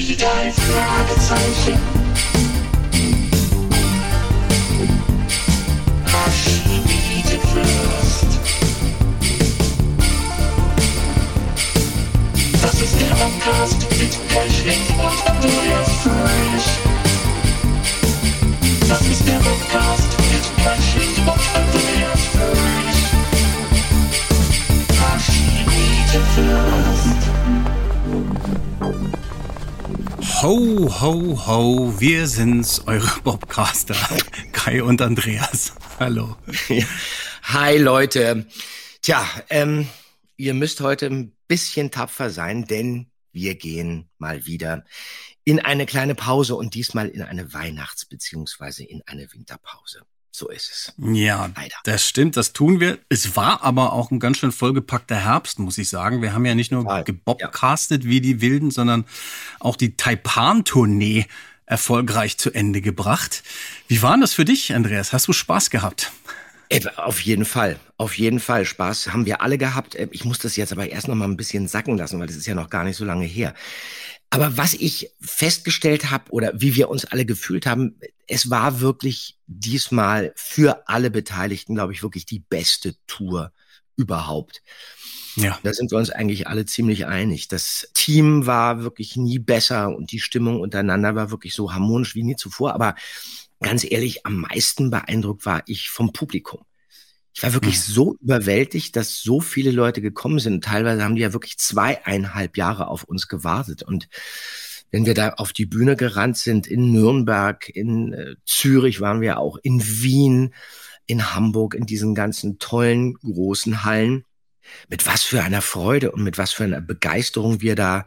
Die drei Fragezeichen. Das ist der Podcast mit Pechling und Andreas Fröhlich. Ho, ho, ho, wir sind's, eure Bobcaster, Kai und Andreas. Hallo. Hi Leute. Tja, ähm, ihr müsst heute ein bisschen tapfer sein, denn wir gehen mal wieder in eine kleine Pause und diesmal in eine Weihnachts- beziehungsweise in eine Winterpause. So ist es. Ja, Leider. das stimmt, das tun wir. Es war aber auch ein ganz schön vollgepackter Herbst, muss ich sagen. Wir haben ja nicht nur Total, gebobcastet wie die Wilden, sondern auch die Taipan-Tournee erfolgreich zu Ende gebracht. Wie war das für dich, Andreas? Hast du Spaß gehabt? Äh, Auf jeden Fall, auf jeden Fall. Spaß haben wir alle gehabt. Äh, Ich muss das jetzt aber erst noch mal ein bisschen sacken lassen, weil das ist ja noch gar nicht so lange her. Aber was ich festgestellt habe oder wie wir uns alle gefühlt haben, es war wirklich diesmal für alle Beteiligten, glaube ich, wirklich die beste Tour überhaupt. Ja. Da sind wir uns eigentlich alle ziemlich einig. Das Team war wirklich nie besser und die Stimmung untereinander war wirklich so harmonisch wie nie zuvor. Aber ganz ehrlich, am meisten beeindruckt war ich vom Publikum. Ich war wirklich so überwältigt, dass so viele Leute gekommen sind. Teilweise haben die ja wirklich zweieinhalb Jahre auf uns gewartet. Und wenn wir da auf die Bühne gerannt sind, in Nürnberg, in äh, Zürich waren wir auch, in Wien, in Hamburg, in diesen ganzen tollen, großen Hallen, mit was für einer Freude und mit was für einer Begeisterung wir da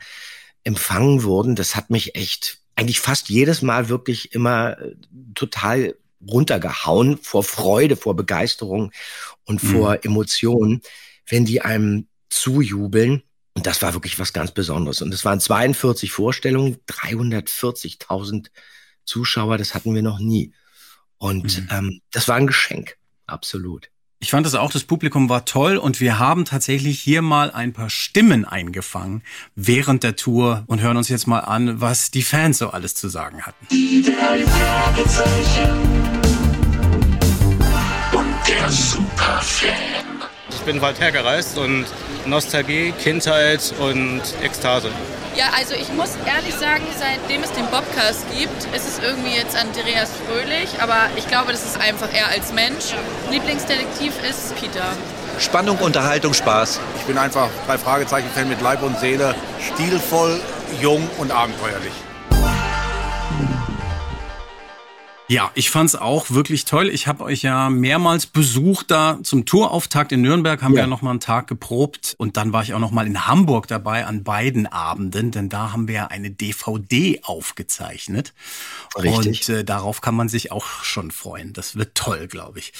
empfangen wurden, das hat mich echt eigentlich fast jedes Mal wirklich immer äh, total runtergehauen vor Freude, vor Begeisterung und vor Emotionen, wenn die einem zujubeln. Und das war wirklich was ganz Besonderes. Und es waren 42 Vorstellungen, 340.000 Zuschauer, das hatten wir noch nie. Und Mhm. ähm, das war ein Geschenk, absolut. Ich fand es auch, das Publikum war toll und wir haben tatsächlich hier mal ein paar Stimmen eingefangen während der Tour und hören uns jetzt mal an, was die Fans so alles zu sagen hatten. Der Superfan. Ich bin weit hergereist und Nostalgie, Kindheit und Ekstase. Ja, also ich muss ehrlich sagen, seitdem es den Bobcast gibt, ist es irgendwie jetzt Andreas Fröhlich, aber ich glaube, das ist einfach er als Mensch. Lieblingsdetektiv ist Peter. Spannung, Unterhaltung, Spaß. Ich bin einfach drei Fragezeichen-Fan mit Leib und Seele. Stilvoll, jung und abenteuerlich. Ja, ich fand's auch wirklich toll. Ich habe euch ja mehrmals besucht da zum Tourauftakt in Nürnberg, haben wir Ja. ja noch mal einen Tag geprobt und dann war ich auch noch mal in Hamburg dabei an beiden Abenden, denn da haben wir ja eine DVD aufgezeichnet. Richtig. Und äh, darauf kann man sich auch schon freuen. Das wird toll, glaube ich.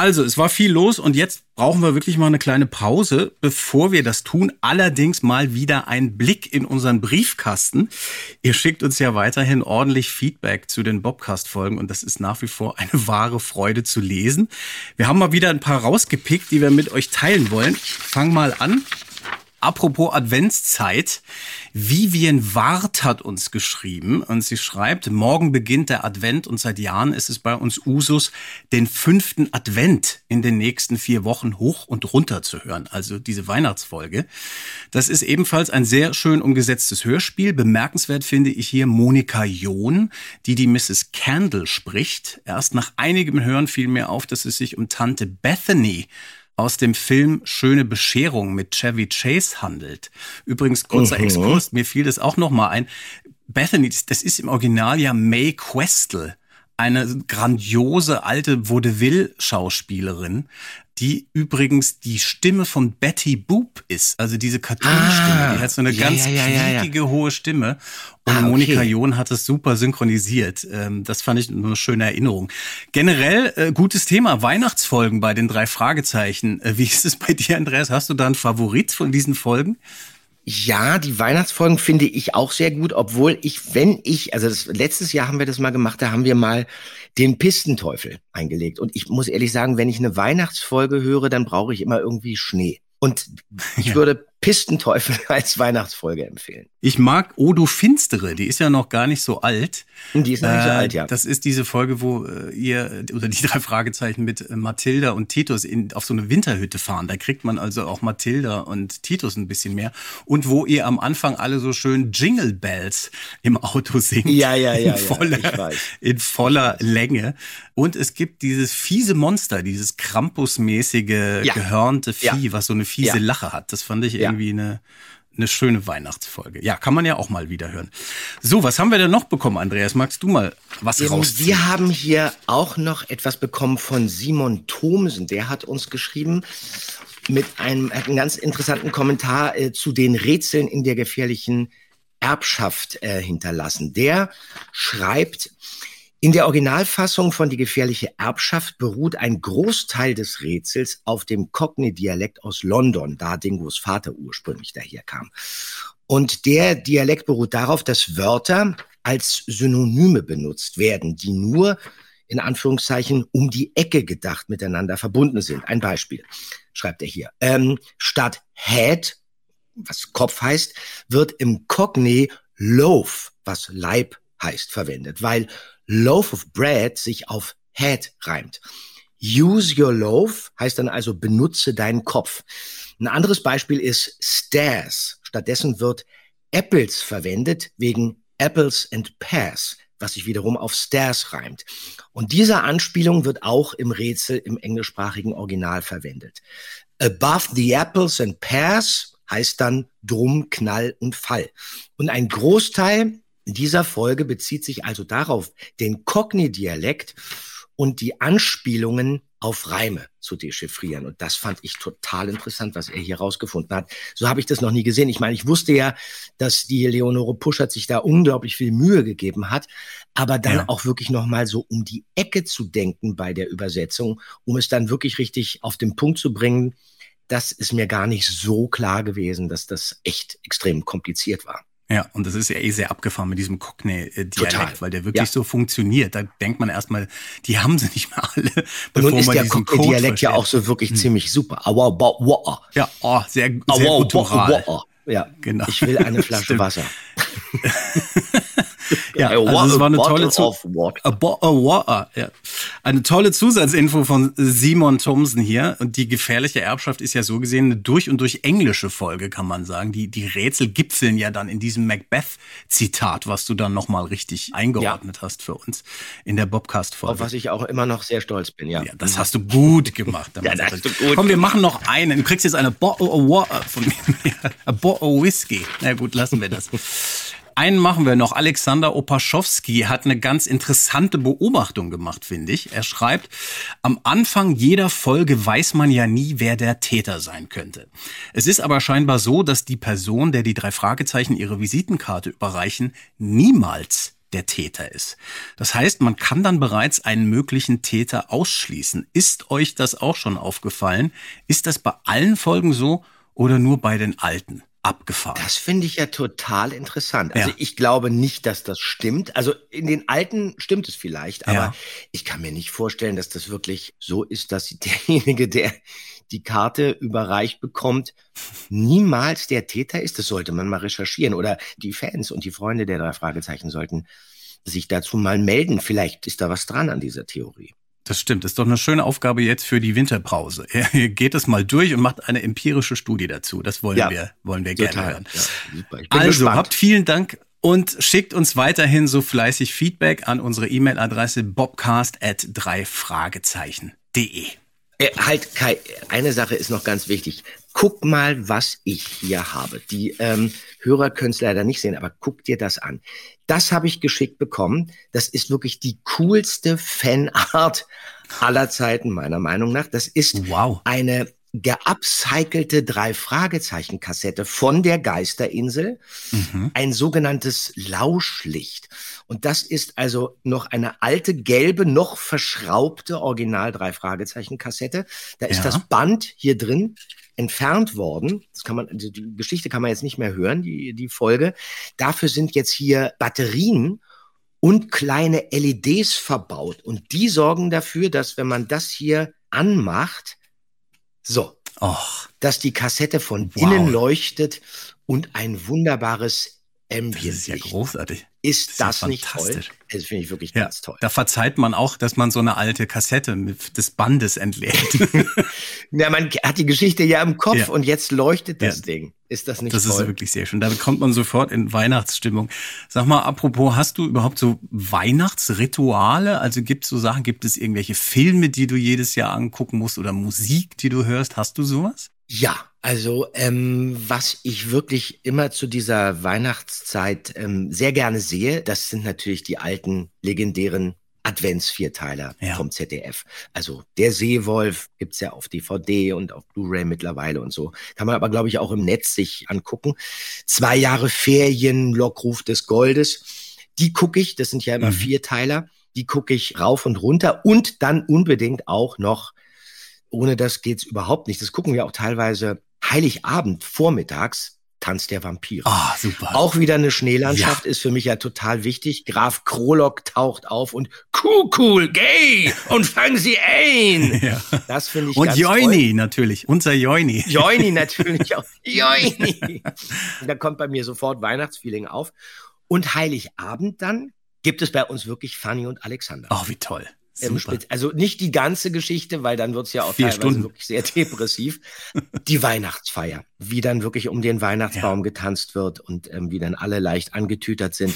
Also, es war viel los und jetzt brauchen wir wirklich mal eine kleine Pause, bevor wir das tun. Allerdings mal wieder ein Blick in unseren Briefkasten. Ihr schickt uns ja weiterhin ordentlich Feedback zu den Bobcast-Folgen und das ist nach wie vor eine wahre Freude zu lesen. Wir haben mal wieder ein paar rausgepickt, die wir mit euch teilen wollen. Ich fang mal an. Apropos Adventszeit, Vivian Wart hat uns geschrieben und sie schreibt, morgen beginnt der Advent und seit Jahren ist es bei uns Usus, den fünften Advent in den nächsten vier Wochen hoch und runter zu hören, also diese Weihnachtsfolge. Das ist ebenfalls ein sehr schön umgesetztes Hörspiel. Bemerkenswert finde ich hier Monika John, die die Mrs. Candle spricht. Erst nach einigem Hören fiel mir auf, dass es sich um Tante Bethany aus dem Film Schöne Bescherung mit Chevy Chase handelt. Übrigens, kurzer Mhm. Exkurs, mir fiel das auch noch mal ein. Bethany, das- das ist im Original ja Mae Questel, eine grandiose alte Vaudeville-Schauspielerin, die übrigens die Stimme von Betty Boop ist, also diese Cartoon-Stimme. Ah, die hat so eine ja, ganz ja, ja, hohe Stimme. Und Ah, okay. Monika John hat es super synchronisiert. Ähm, das fand ich eine schöne Erinnerung. Generell äh, gutes Thema, Weihnachtsfolgen bei den drei Fragezeichen. Äh, wie ist es bei dir, Andreas? Hast du da einen Favorit von diesen Folgen? Ja, die Weihnachtsfolgen finde ich auch sehr gut, obwohl ich, wenn ich, also das, letztes Jahr haben wir das mal gemacht, da haben wir mal den Pistenteufel eingelegt. Und ich muss ehrlich sagen, wenn ich eine Weihnachtsfolge höre, dann brauche ich immer irgendwie Schnee. Und ich Ja. würde Pistenteufel als Weihnachtsfolge empfehlen. Ich mag O du Finstere, die ist ja noch gar nicht so alt. Die ist noch nicht so Äh, alt, ja. Das ist diese Folge, wo äh, ihr oder die drei Fragezeichen mit äh, Mathilda und Titus in, auf so eine Winterhütte fahren. Da kriegt man also auch Mathilda und Titus ein bisschen mehr. Und wo ihr am Anfang alle so schön Jingle Bells im Auto singt. Ja, ja, ja, ja, In voller, weiß. in voller Länge. Und es gibt dieses fiese Monster, dieses Krampusmäßige, Ja. gehörnte Vieh, Ja. was so eine fiese Ja. Lache hat. Das fand ich Ja. irgendwie eine, eine schöne Weihnachtsfolge. Ja, kann man ja auch mal wieder hören. So, was haben wir denn noch bekommen, Andreas? Magst du mal was Ähm, rausziehen? Wir haben hier auch noch etwas bekommen von Simon Thomsen. Der hat uns geschrieben mit einem, hat einen ganz interessanten Kommentar äh, zu den Rätseln in der gefährlichen Erbschaft äh, hinterlassen. Der schreibt, in der Originalfassung von Die gefährliche Erbschaft beruht ein Großteil des Rätsels auf dem Cockney-Dialekt aus London, da Dingos Vater ursprünglich daherkam. Und der Dialekt beruht darauf, dass Wörter als Synonyme benutzt werden, die nur in Anführungszeichen um die Ecke gedacht miteinander verbunden sind. Ein Beispiel schreibt er hier. Ähm, statt head, was Kopf heißt, wird im Cockney loaf, was Leib heißt, verwendet, weil loaf of bread sich auf head reimt. Use your loaf heißt dann also benutze deinen Kopf. Ein anderes Beispiel ist stairs. Stattdessen wird apples verwendet wegen apples and pears, was sich wiederum auf stairs reimt. Und diese Anspielung wird auch im Rätsel im englischsprachigen Original verwendet. Above the apples and pears heißt dann drum, knall und fall. Und ein Großteil dieser Folge bezieht sich also darauf, den Cockney-Dialekt und die Anspielungen auf Reime zu dechiffrieren. Und das fand ich total interessant, was er hier rausgefunden hat. So habe ich das noch nie gesehen. Ich meine, ich wusste ja, dass die Leonore Puschert sich da unglaublich viel Mühe gegeben hat, aber dann Ja. auch wirklich nochmal so um die Ecke zu denken bei der Übersetzung, um es dann wirklich richtig auf den Punkt zu bringen. Das ist mir gar nicht so klar gewesen, dass das echt extrem kompliziert war. Ja, und das ist ja eh sehr abgefahren mit diesem. Cockney-Dialekt, weil der wirklich Ja. so funktioniert. Da denkt man erstmal, die haben sie nicht mehr alle, Und bevor nun ist man der Cockney-Dialekt ja auch so wirklich ziemlich super. Aua, ba, wa, Ja, oh, sehr, sehr aua, guttural. wa, wa. Ja, Genau. ich will eine Flasche. Wasser. Ja, also a war eine tolle Zu. A bo a ja. Eine tolle Zusatzinfo von Simon Thomsen hier. Und die gefährliche Erbschaft ist ja so gesehen eine durch und durch englische Folge, kann man sagen. Die, die Rätsel gipfeln ja dann in diesem Macbeth-Zitat, was du dann nochmal richtig eingeordnet hast für uns in der Auf Bobcast-Folge. was ich auch immer noch sehr stolz bin, ja. Ja, das hast du gut gemacht. Ja, das hast du gut Komm, wir machen noch einen. Du kriegst jetzt eine Bottle of Water von mir. A Bottle of Whisky. Na gut, lassen wir das. Einen machen wir noch. Alexander Opaschowski hat eine ganz interessante Beobachtung gemacht, finde ich. Er schreibt, am Anfang jeder Folge weiß man ja nie, wer der Täter sein könnte. Es ist aber scheinbar so, dass die Person, der die drei Fragezeichen ihre Visitenkarte überreichen, niemals der Täter ist. Das heißt, man kann dann bereits einen möglichen Täter ausschließen. Ist euch das auch schon aufgefallen? Ist das bei allen Folgen so oder nur bei den alten? Abgefahren. Das finde ich ja total interessant. Also Ja. ich glaube nicht, dass das stimmt. Also in den alten stimmt es vielleicht, aber Ja. ich kann mir nicht vorstellen, dass das wirklich so ist, dass derjenige, der die Karte überreicht bekommt, niemals der Täter ist. Das sollte man mal recherchieren. Oder die Fans und die Freunde der drei Fragezeichen sollten sich dazu mal melden. Vielleicht ist da was dran an dieser Theorie. Das stimmt. Das ist doch eine schöne Aufgabe jetzt für die Winterpause. Ihr geht es mal durch und macht eine empirische Studie dazu. Das wollen Ja, wir, wollen wir gerne Total. hören. Ja, Also gespannt. habt vielen Dank und schickt uns weiterhin so fleißig Feedback an unsere E-Mail-Adresse bobcast at drei Fragezeichen.de. Äh, halt, Kai, eine Sache ist noch ganz wichtig. Guck mal, was ich hier habe. Die ähm, Hörer können es leider nicht sehen, aber guck dir das an. Das habe ich geschickt bekommen. Das ist wirklich die coolste Fanart aller Zeiten, meiner Meinung nach. Das ist Wow. eine geupcycelte Drei-Fragezeichen-Kassette von der Geisterinsel, Mhm. ein sogenanntes Lauschlicht. Und das ist also noch eine alte, gelbe, noch verschraubte Original Drei-Fragezeichen-Kassette. Da ist Ja. das Band hier drin entfernt worden. Das kann man, also die Geschichte kann man jetzt nicht mehr hören, die, die Folge. Dafür sind jetzt hier Batterien und kleine LEDs verbaut. Und die sorgen dafür, dass wenn man das hier anmacht, so, Och, dass die Kassette von Wow. innen leuchtet und ein wunderbares das ist ja großartig. Ist Das ist ja das nicht toll? Das finde ich wirklich Ja, ganz toll. da verzeiht man auch, dass man so eine alte Kassette mit des Bandes entleert. Ja, man hat die Geschichte ja im Kopf Ja. und jetzt leuchtet das. Ding. Ist das nicht Das ist toll? wirklich sehr schön. Da kommt man sofort in Weihnachtsstimmung. Sag mal, apropos, hast du überhaupt so Weihnachtsrituale? Also gibt es so Sachen, gibt es irgendwelche Filme, die du jedes Jahr angucken musst oder Musik, die du hörst? Hast du sowas? Ja, also ähm, was ich wirklich immer zu dieser Weihnachtszeit ähm, sehr gerne sehe, das sind natürlich die alten legendären Adventsvierteiler Ja. vom ZDF. Also der Seewolf gibt's ja auf DVD und auf Blu-ray mittlerweile und so. Kann man aber, glaube ich, auch im Netz sich angucken. Zwei Jahre Ferien, Lockruf des Goldes. Die gucke ich, das sind ja immer Mhm. Vierteiler. Die gucke ich rauf und runter und dann unbedingt auch noch ohne das geht's überhaupt nicht. Das gucken wir auch teilweise Heiligabend vormittags. Tanz der Vampire. Ah, super. Auch wieder eine Schneelandschaft ist für mich ja total wichtig. Graf Krolok taucht auf und cool, gay und fangen sie ein. Ja. Das finde ich Und ganz Joini natürlich, unser Joini. Joini natürlich auch. Joini. da kommt bei mir sofort Weihnachtsfeeling auf. Und Heiligabend dann gibt es bei uns wirklich Fanny und Alexander. Oh, wie toll. Spitz- Also nicht die ganze Geschichte, weil dann wird's ja auch Vier teilweise Stunden. wirklich sehr depressiv. Die Weihnachtsfeier, wie dann wirklich um den Weihnachtsbaum getanzt wird und ähm, wie dann alle leicht angetütert sind.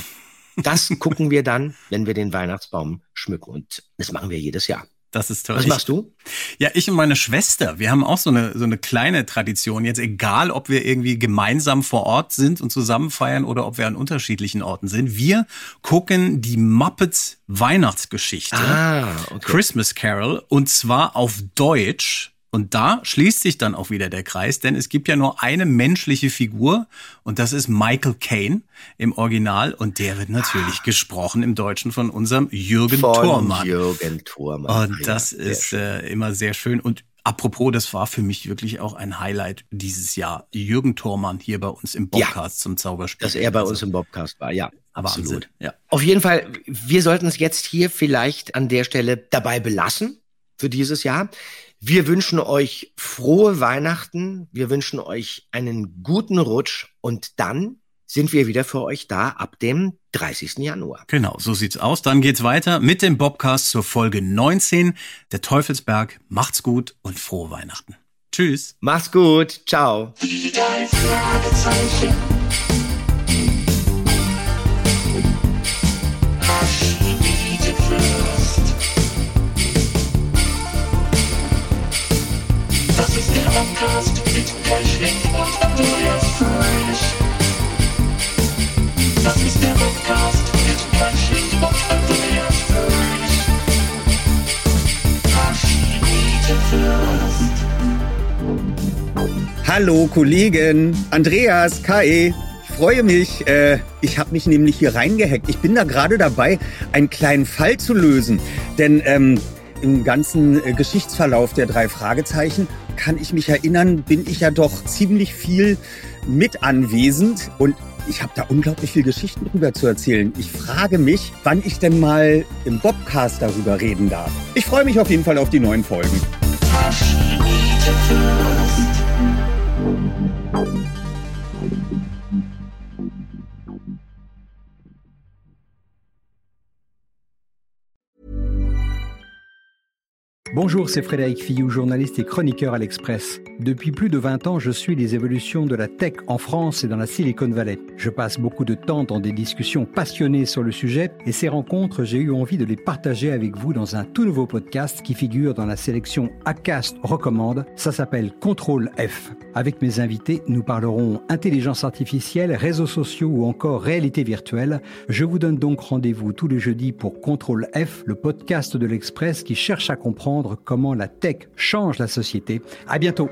Das gucken wir dann, wenn wir den Weihnachtsbaum schmücken. Und das machen wir jedes Jahr. Das ist toll. Was machst du? Ja, ich und meine Schwester, wir haben auch so eine, so eine kleine Tradition. Jetzt egal, ob wir irgendwie gemeinsam vor Ort sind und zusammen feiern oder ob wir an unterschiedlichen Orten sind. Wir gucken die Muppets Weihnachtsgeschichte. Ah, okay. Christmas Carol und zwar auf Deutsch. Und da schließt sich dann auch wieder der Kreis, denn es gibt ja nur eine menschliche Figur und das ist Michael Caine im Original und der wird natürlich gesprochen im Deutschen von unserem Jürgen Von Thormann. Jürgen Thormann. Und Ah, das ja, ist äh, immer sehr schön. Und apropos, das war für mich wirklich auch ein Highlight dieses Jahr. Jürgen Thormann hier bei uns im Ja. Podcast zum Zauberspiel. dass er bei Also, uns im Bobcast war, ja. Wahnsinn. Absolut. Ja. Auf jeden Fall, wir sollten es jetzt hier vielleicht an der Stelle dabei belassen für dieses Jahr. Wir wünschen euch frohe Weihnachten. Wir wünschen euch einen guten Rutsch und dann sind wir wieder für euch da ab dem 30. Januar. Genau, so sieht's aus. Dann geht's weiter mit dem Bobcast zur Folge 19. Der Teufelsberg. Macht's gut und frohe Weihnachten. Tschüss. Macht's gut. Ciao. Die drei Fragezeichen. Maschinenfürst. Das Podcast mit Pechling und Andreas Fröhlich. Das ist der Podcast mit Pechling und Andreas Fröhlich. Maschinenfürst. Hallo Kollegen, Andreas, Kai. Ich freue mich. Äh, ich habe mich nämlich hier reingehackt. Ich bin da gerade dabei, einen kleinen Fall zu lösen. Denn ähm, im ganzen äh, Geschichtsverlauf der drei Fragezeichen kann ich mich erinnern, bin ich ja doch ziemlich viel mit anwesend und ich habe da unglaublich viel Geschichten drüber zu erzählen. Ich frage mich, wann ich denn mal im Bobcast darüber reden darf. Ich freue mich auf jeden Fall auf die neuen Folgen. Bonjour, c'est Frédéric Fillou, journaliste et chroniqueur à l'Express. Depuis plus de 20 ans, je suis les évolutions de la tech en France et dans la Silicon Valley. Je passe beaucoup de temps dans des discussions passionnées sur le sujet et ces rencontres, j'ai eu envie de les partager avec vous dans un tout nouveau podcast qui figure dans la sélection Acast recommande. Ça s'appelle Contrôle F. Avec mes invités, nous parlerons intelligence artificielle, réseaux sociaux ou encore réalité virtuelle. Je vous donne donc rendez-vous tous les jeudis pour Contrôle F, le podcast de l'Express qui cherche à comprendre comment la tech change la société. À bientôt.